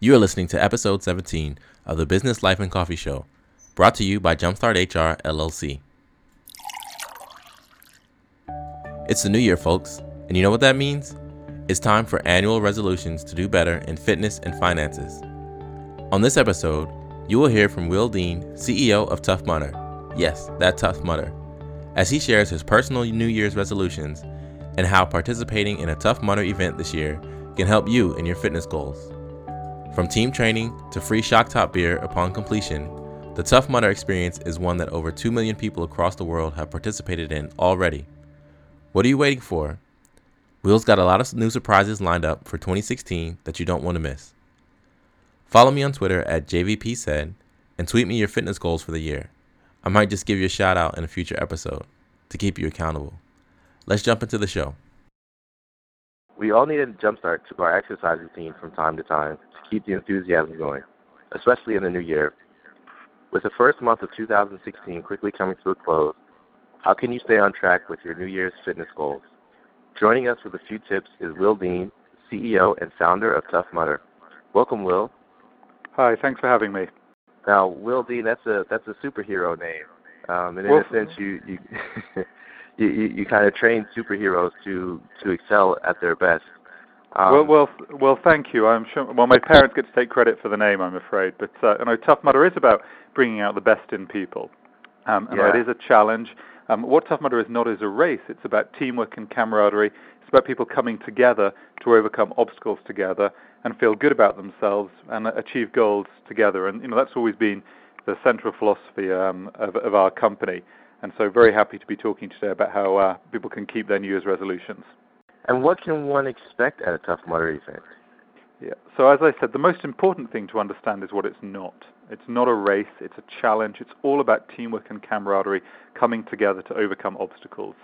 You are listening to episode 17 of the Business Life and Coffee Show, brought to you by Jumpstart HR LLC. It's the new year, folks, and you know what that means? It's time for annual resolutions to do better in fitness and finances. On this episode, you will hear from Will Dean, CEO of Tough Mudder. Yes, that Tough Mudder, as he shares his personal New Year's resolutions and how participating in a Tough Mudder event this year can help you in your fitness goals. From team training to free shock top beer upon completion, the Tough Mudder experience is one that over 2 million people across the world have participated in already. What are you waiting for? Will's got a lot of new surprises lined up for 2016 that you don't want to miss. Follow me on Twitter at JVPSaid and tweet me your fitness goals for the year. I might just give you a shout out in a future episode to keep you accountable. Let's jump into the show. We all need a jumpstart to our exercise routine from time to time keep the enthusiasm going, especially in the new year. With the first month of 2016 quickly coming to a close, how can you stay on track with your New Year's fitness goals? Joining us with a few tips is Will Dean, CEO and founder of Tough Mudder. Welcome, Will. Hi, thanks for having me. Now, Will Dean, that's a that's a superhero name, um, and in well, a sense, you you you, you, you kind of train superheroes to to excel at their best. Um, well, well, well. Thank you. I'm sure. Well, my parents get to take credit for the name, I'm afraid. But uh, you know, Tough Mudder is about bringing out the best in people, um, and yeah. it is a challenge. Um, what Tough Mudder is not is a race. It's about teamwork and camaraderie. It's about people coming together to overcome obstacles together and feel good about themselves and achieve goals together. And you know that's always been the central philosophy um, of, of our company. And so, very happy to be talking today about how uh, people can keep their New Year's resolutions. And what can one expect at a Tough Mudder event? Yeah. So, as I said, the most important thing to understand is what it's not. It's not a race, it's a challenge. It's all about teamwork and camaraderie coming together to overcome obstacles.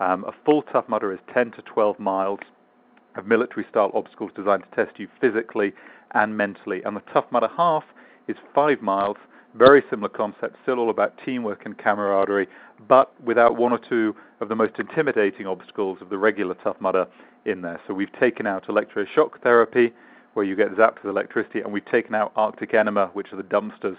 Um, a full Tough Mudder is 10 to 12 miles of military style obstacles designed to test you physically and mentally. And the Tough Mudder half is 5 miles very similar concept, still all about teamwork and camaraderie, but without one or two of the most intimidating obstacles of the regular Tough Mudder in there. So we've taken out electroshock therapy, where you get zapped with electricity, and we've taken out Arctic enema, which are the dumpsters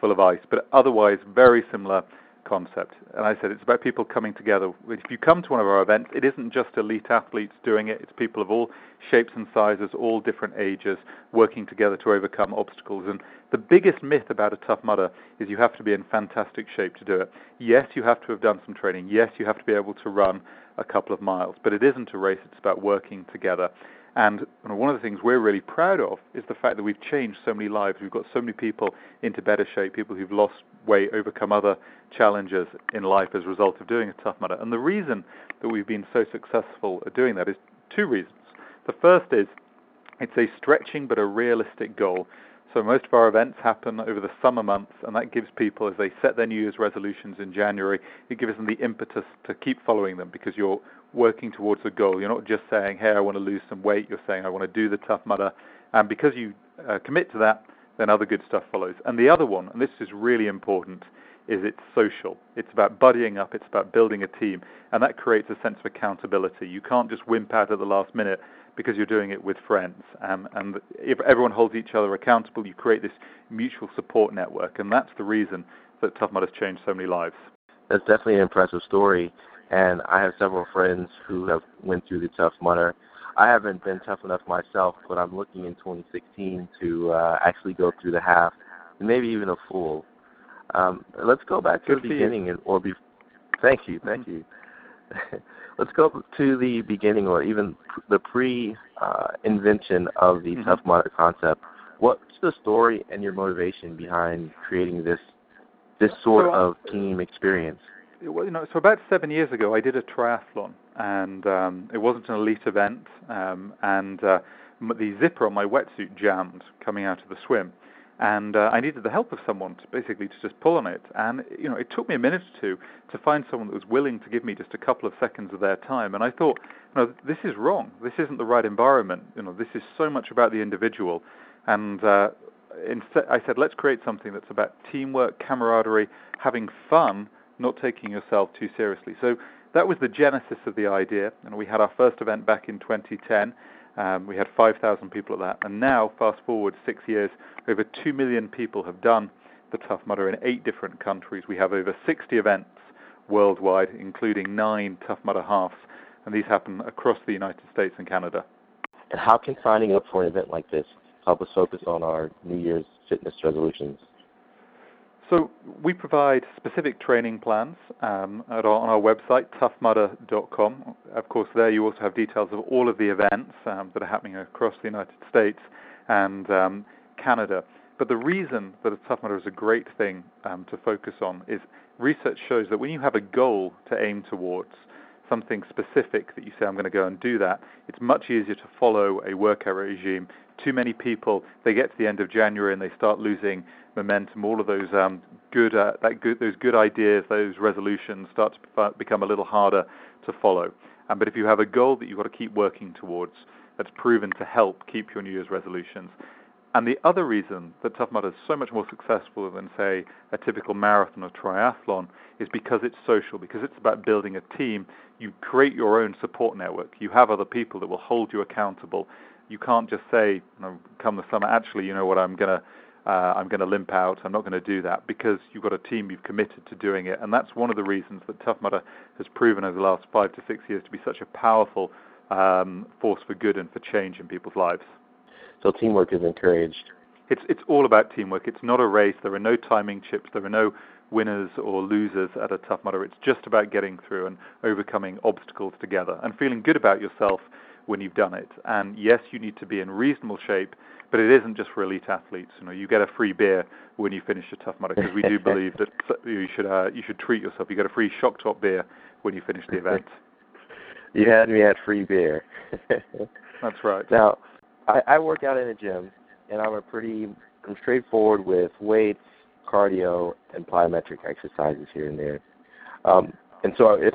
full of ice. But otherwise, very similar concept. And I said it's about people coming together. If you come to one of our events, it isn't just elite athletes doing it, it's people of all shapes and sizes, all different ages, working together to overcome obstacles. And the biggest myth about a tough mudder is you have to be in fantastic shape to do it. Yes, you have to have done some training. Yes, you have to be able to run a couple of miles. But it isn't a race, it's about working together. And one of the things we're really proud of is the fact that we've changed so many lives. We've got so many people into better shape, people who've lost weight, overcome other challenges in life as a result of doing a Tough Mudder. And the reason that we've been so successful at doing that is two reasons. The first is it's a stretching but a realistic goal. So most of our events happen over the summer months, and that gives people, as they set their New Year's resolutions in January, it gives them the impetus to keep following them because you're working towards a goal. You're not just saying, "Hey, I want to lose some weight." You're saying, "I want to do the Tough Mudder," and because you uh, commit to that, then other good stuff follows. And the other one, and this is really important, is it's social. It's about buddying up. It's about building a team, and that creates a sense of accountability. You can't just wimp out at the last minute because you're doing it with friends. Um, and if everyone holds each other accountable, you create this mutual support network, and that's the reason that Tough Mudder has changed so many lives. That's definitely an impressive story, and I have several friends who have went through the Tough Mudder. I haven't been tough enough myself, but I'm looking in 2016 to uh, actually go through the half, maybe even a full. Um, let's go back to Good the beginning, and, or be. Thank you, thank you. let's go to the beginning or even the pre-invention uh, of the mm-hmm. Tough Mudder concept. What's the story and your motivation behind creating this this sort so, uh, of team experience? Well, you know, so about seven years ago, I did a triathlon, and um, it wasn't an elite event, um, and uh, the zipper on my wetsuit jammed coming out of the swim and uh, I needed the help of someone to basically to just pull on it. And you know, it took me a minute or two to find someone that was willing to give me just a couple of seconds of their time. And I thought, you know, this is wrong. This isn't the right environment. You know, this is so much about the individual. And uh, instead, I said, let's create something that's about teamwork, camaraderie, having fun, not taking yourself too seriously. So that was the genesis of the idea. And we had our first event back in 2010. Um, we had 5,000 people at that, and now, fast forward six years, over 2 million people have done the Tough Mudder in eight different countries. We have over 60 events worldwide, including nine Tough Mudder halves, and these happen across the United States and Canada. And how can signing up for an event like this help us focus on our New Year's fitness resolutions? So we provide specific training plans um, our, on our website, toughmudder.com. Of course, there you also have details of all of the events um, that are happening across the United States and um, Canada. But the reason that a Tough Mudder is a great thing um, to focus on is research shows that when you have a goal to aim towards, something specific that you say, I'm going to go and do that, it's much easier to follow a workout regime. Too many people, they get to the end of January and they start losing momentum. All of those um, good, uh, good, those good ideas, those resolutions start to become a little harder to follow. Um, but if you have a goal that you've got to keep working towards, that's proven to help keep your New Year's resolutions, and the other reason that Tough Mudder is so much more successful than, say, a typical marathon or triathlon is because it's social, because it's about building a team. You create your own support network. You have other people that will hold you accountable. You can't just say, you know, come the summer, actually, you know what, I'm going to uh, I'm going to limp out. I'm not going to do that because you've got a team you've committed to doing it, and that's one of the reasons that Tough Mudder has proven over the last five to six years to be such a powerful um, force for good and for change in people's lives. So teamwork is encouraged. It's it's all about teamwork. It's not a race. There are no timing chips. There are no winners or losers at a Tough Mudder. It's just about getting through and overcoming obstacles together and feeling good about yourself when you've done it. And yes, you need to be in reasonable shape, but it isn't just for elite athletes. You know, you get a free beer when you finish a Tough Mudder because we do believe that you should uh, you should treat yourself. You get a free shock top beer when you finish the event. you had me at free beer. That's right. Now, I, I work out in a gym, and I'm a pretty I'm straightforward with weights, cardio, and plyometric exercises here and there. Um, and so, if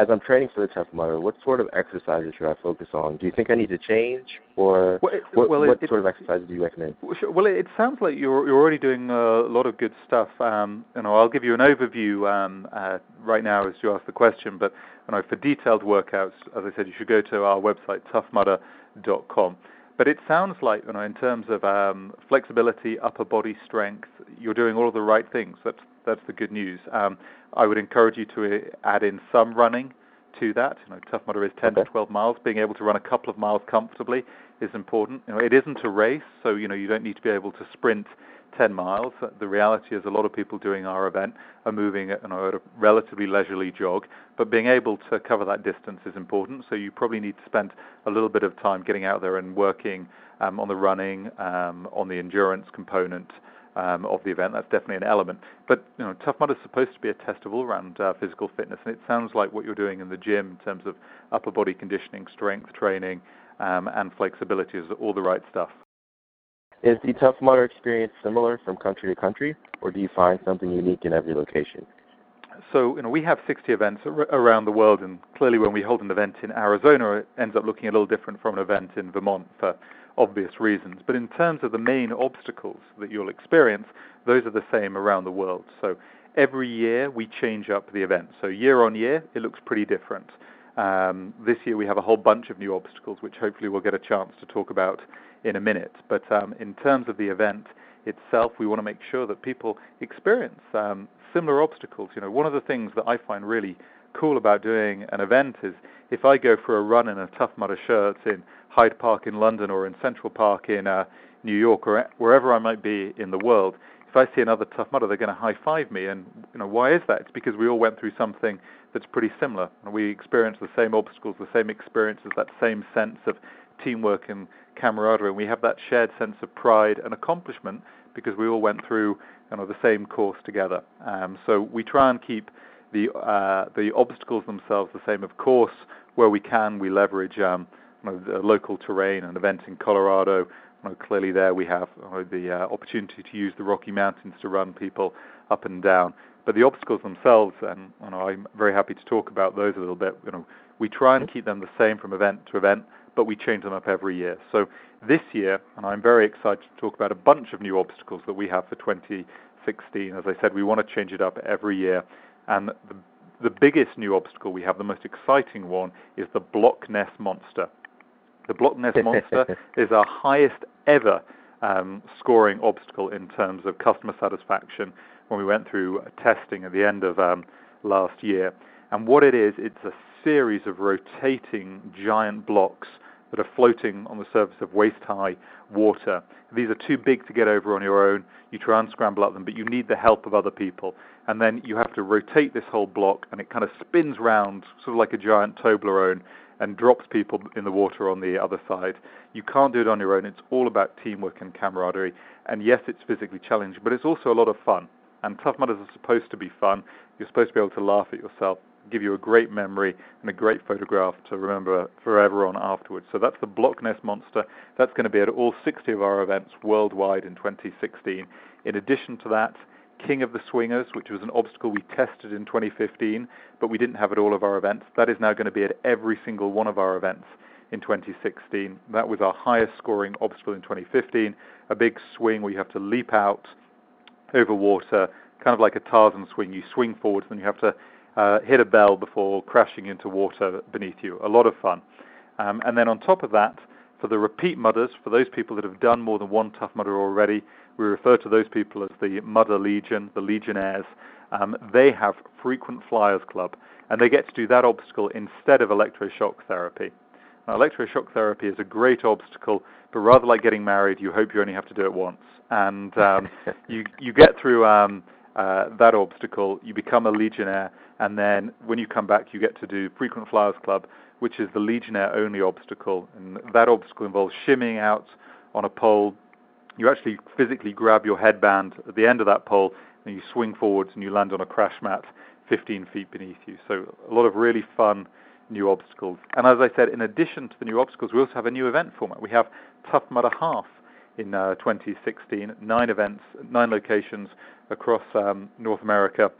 as I'm training for the Tough Mudder, what sort of exercises should I focus on? Do you think I need to change, or well, it, what, well, what it, sort of exercises do you recommend? Well, it sounds like you're you're already doing a lot of good stuff. Um, you know, I'll give you an overview um, uh, right now as you ask the question. But you know, for detailed workouts, as I said, you should go to our website toughmudder.com. But it sounds like, you know, in terms of um, flexibility, upper body strength, you're doing all of the right things. That's that's the good news. Um, I would encourage you to uh, add in some running to that. You know, Tough Mudder is 10 okay. to 12 miles. Being able to run a couple of miles comfortably is important. You know, it isn't a race, so you know you don't need to be able to sprint 10 miles. The reality is a lot of people doing our event are moving at, you know, at a relatively leisurely jog, but being able to cover that distance is important. So you probably need to spend a little bit of time getting out there and working um, on the running, um, on the endurance component. Um, of the event, that's definitely an element. But you know, Tough Mudder is supposed to be a test of all-round uh, physical fitness, and it sounds like what you're doing in the gym in terms of upper body conditioning, strength training, um, and flexibility is all the right stuff. Is the Tough Mudder experience similar from country to country, or do you find something unique in every location? So, you know, we have 60 events ar- around the world, and clearly, when we hold an event in Arizona, it ends up looking a little different from an event in Vermont for obvious reasons. But in terms of the main obstacles that you'll experience, those are the same around the world. So, every year we change up the event. So, year on year, it looks pretty different. Um, this year we have a whole bunch of new obstacles, which hopefully we'll get a chance to talk about in a minute. But um, in terms of the event itself, we want to make sure that people experience um, similar obstacles. You know, one of the things that I find really cool about doing an event is if I go for a run in a Tough Mudder shirt in Hyde Park in London or in Central Park in uh, New York or wherever I might be in the world, if I see another Tough Mudder, they're going to high five me. And you know, why is that? It's because we all went through something that's pretty similar. We experienced the same obstacles, the same experiences, that same sense of teamwork and camaraderie, and we have that shared sense of pride and accomplishment because we all went through you know, the same course together. Um, so we try and keep the uh, the obstacles themselves the same. Of course, where we can, we leverage um, you know, the local terrain. An event in Colorado, you know, clearly there we have you know, the uh, opportunity to use the Rocky Mountains to run people up and down. But the obstacles themselves, and I'm very happy to talk about those a little bit. You know, we try and keep them the same from event to event but we change them up every year. So this year, and I'm very excited to talk about a bunch of new obstacles that we have for 2016. As I said, we want to change it up every year. And the, the biggest new obstacle we have, the most exciting one, is the Block Ness Monster. The Block Ness Monster is our highest ever um, scoring obstacle in terms of customer satisfaction when we went through testing at the end of um, last year. And what it is, it's a series of rotating giant blocks that are floating on the surface of waist-high water. These are too big to get over on your own. You try and scramble up them, but you need the help of other people. And then you have to rotate this whole block, and it kind of spins round, sort of like a giant Toblerone, and drops people in the water on the other side. You can't do it on your own. It's all about teamwork and camaraderie. And yes, it's physically challenging, but it's also a lot of fun. And Tough Mudders are supposed to be fun. You're supposed to be able to laugh at yourself, give you a great memory and a great photograph to remember forever on afterwards. So that's the Block Ness Monster. That's going to be at all 60 of our events worldwide in 2016. In addition to that, King of the Swingers, which was an obstacle we tested in 2015, but we didn't have at all of our events. That is now going to be at every single one of our events in 2016. That was our highest scoring obstacle in 2015, a big swing where you have to leap out over water, kind of like a Tarzan swing. You swing forwards, then you have to uh, hit a bell before crashing into water beneath you. A lot of fun. Um, and then on top of that, for the repeat mudders, for those people that have done more than one Tough Mudder already, we refer to those people as the Mudder Legion, the Legionnaires. Um, they have Frequent Flyers Club, and they get to do that obstacle instead of electroshock therapy. Now, electroshock therapy is a great obstacle, but rather like getting married, you hope you only have to do it once. And um, you you get through um, uh, that obstacle, you become a Legionnaire, and then when you come back, you get to do Frequent Flyers Club, which is the Legionnaire only obstacle. And that obstacle involves shimmying out on a pole. You actually physically grab your headband at the end of that pole, and you swing forwards, and you land on a crash mat 15 feet beneath you. So a lot of really fun new obstacles. And as I said, in addition to the new obstacles, we also have a new event format. We have Tough Mudder Half in uh, 2016, nine events, nine locations across um, North America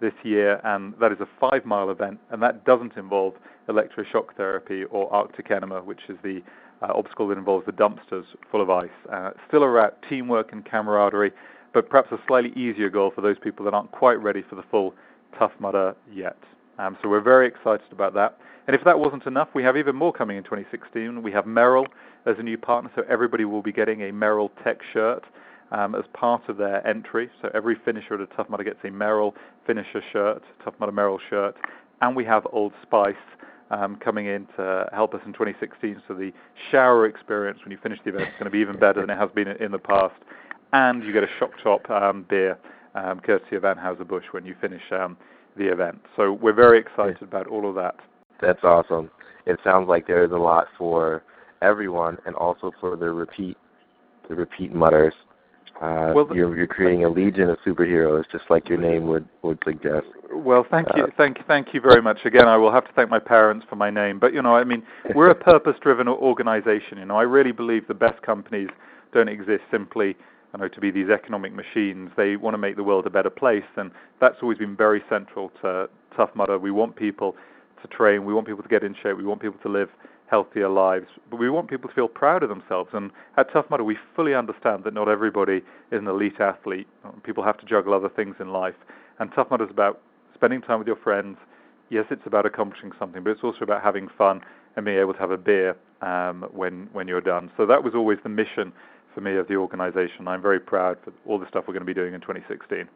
this year, and that is a five mile event, and that doesn't involve electroshock therapy or Arctic enema, which is the uh, obstacle that involves the dumpsters full of ice. Uh, still about teamwork and camaraderie, but perhaps a slightly easier goal for those people that aren't quite ready for the full Tough Mudder yet. Um, so we're very excited about that. And if that wasn't enough, we have even more coming in 2016. We have Merrell as a new partner, so everybody will be getting a Merrell Tech shirt um, as part of their entry. So every finisher at a Tough Mudder gets a Merrell finisher shirt, Tough Mudder Merrell shirt, and we have Old Spice um, coming in to help us in 2016. So the shower experience when you finish the event is going to be even better than it has been in the past, and you get a shock top um, beer um, courtesy of Anheuser Busch when you finish um, the event. So we're very excited about all of that. That's awesome. It sounds like there is a lot for everyone, and also for the repeat, the repeat mudders. Uh, well, you're, you're creating a legion of superheroes, just like your name would would suggest. Well, thank you, uh, thank thank you very much. Again, I will have to thank my parents for my name, but you know, I mean, we're a purpose-driven organization. You know, I really believe the best companies don't exist simply, you know, to be these economic machines. They want to make the world a better place, and that's always been very central to Tough Mudder. We want people to train, we want people to get in shape, we want people to live healthier lives. But we want people to feel proud of themselves. And at Tough Mudder, we fully understand that not everybody is an elite athlete. People have to juggle other things in life. And Tough Mudder is about spending time with your friends. Yes, it's about accomplishing something, but it's also about having fun and being able to have a beer um, when when you're done. So that was always the mission for me of the organization. I'm very proud for all the stuff we're going to be doing in 2016.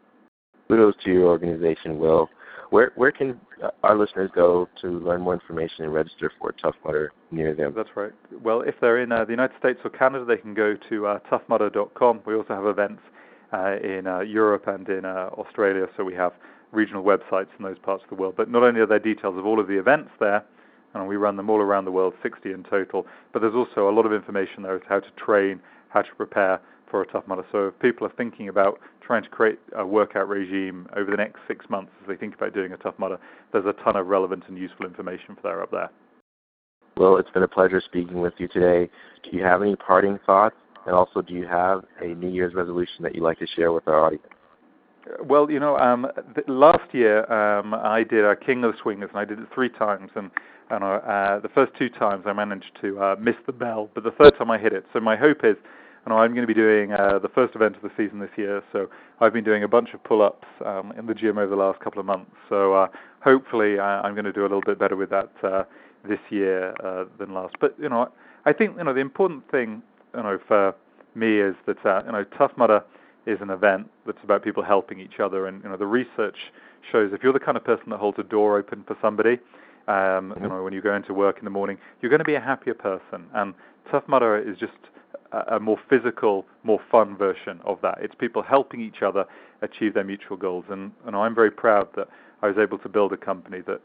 Kudos to your organization, Will. Where where can our listeners go to learn more information and register for Tough Mudder near them? That's right. Well, if they're in uh, the United States or Canada, they can go to uh, toughmudder.com. We also have events uh, in uh, Europe and in uh, Australia, so we have regional websites in those parts of the world. But not only are there details of all of the events there, and we run them all around the world, 60 in total, but there's also a lot of information there as how to train, how to prepare for a Tough Mudder. So if people are thinking about trying to create a workout regime over the next six months as they think about doing a Tough Mudder, there's a ton of relevant and useful information for there up there. Well, it's been a pleasure speaking with you today. Do you have any parting thoughts? And also, do you have a New Year's resolution that you'd like to share with our audience? Well, you know, um, th- last year um, I did a King of the Swingers, and I did it three times. And, and uh, the first two times I managed to uh, miss the bell, but the third time I hit it. So my hope is and I'm going to be doing uh, the first event of the season this year. So I've been doing a bunch of pull-ups um, in the gym over the last couple of months. So uh, hopefully I, I'm going to do a little bit better with that uh, this year uh, than last. But you know, I think you know the important thing you know for me is that uh, you know Tough Mudder is an event that's about people helping each other, and you know the research shows if you're the kind of person that holds a door open for somebody, um, mm-hmm. you know when you go into work in the morning, you're going to be a happier person. And Tough Mudder is just a, more physical, more fun version of that. It's people helping each other achieve their mutual goals, and and I'm very proud that I was able to build a company that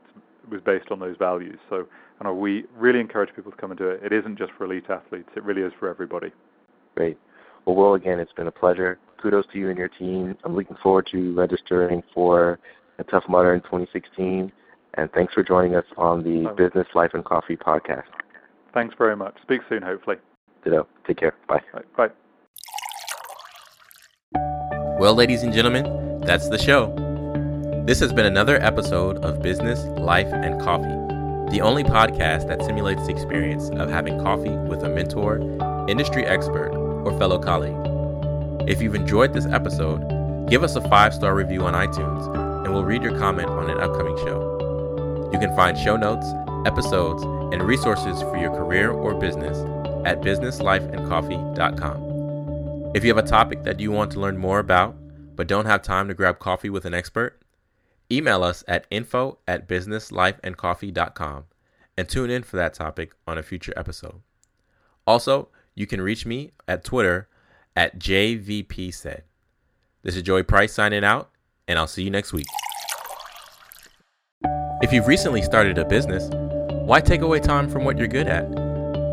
was based on those values. So know, we really encourage people to come and do it. It isn't just for elite athletes; it really is for everybody. Great. Well, Will, again, it's been a pleasure. Kudos to you and your team. I'm looking forward to registering for a Tough Mudder in 2016. And thanks for joining us on the Business Life and Coffee podcast. Thanks very much. Speak soon, hopefully. Ditto. Take care. Bye. Bye. Well, ladies and gentlemen, that's the show. This has been another episode of Business, Life, and Coffee, the only podcast that simulates the experience of having coffee with a mentor, industry expert, or fellow colleague. If you've enjoyed this episode, give us a five star review on iTunes, and we'll read your comment on an upcoming show. You can find show notes, episodes, and resources for your career or business at businesslifeandcoffee.com. If you have a topic that you want to learn more about, but don't have time to grab coffee with an expert, Email us at info at businesslifeandcoffee.com and tune in for that topic on a future episode. Also, you can reach me at Twitter at JVPsaid. This is Joey Price signing out, and I'll see you next week. If you've recently started a business, why take away time from what you're good at,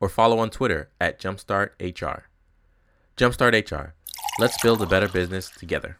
or follow on Twitter at jumpstarthr. Jumpstart HR. Let's build a better business together.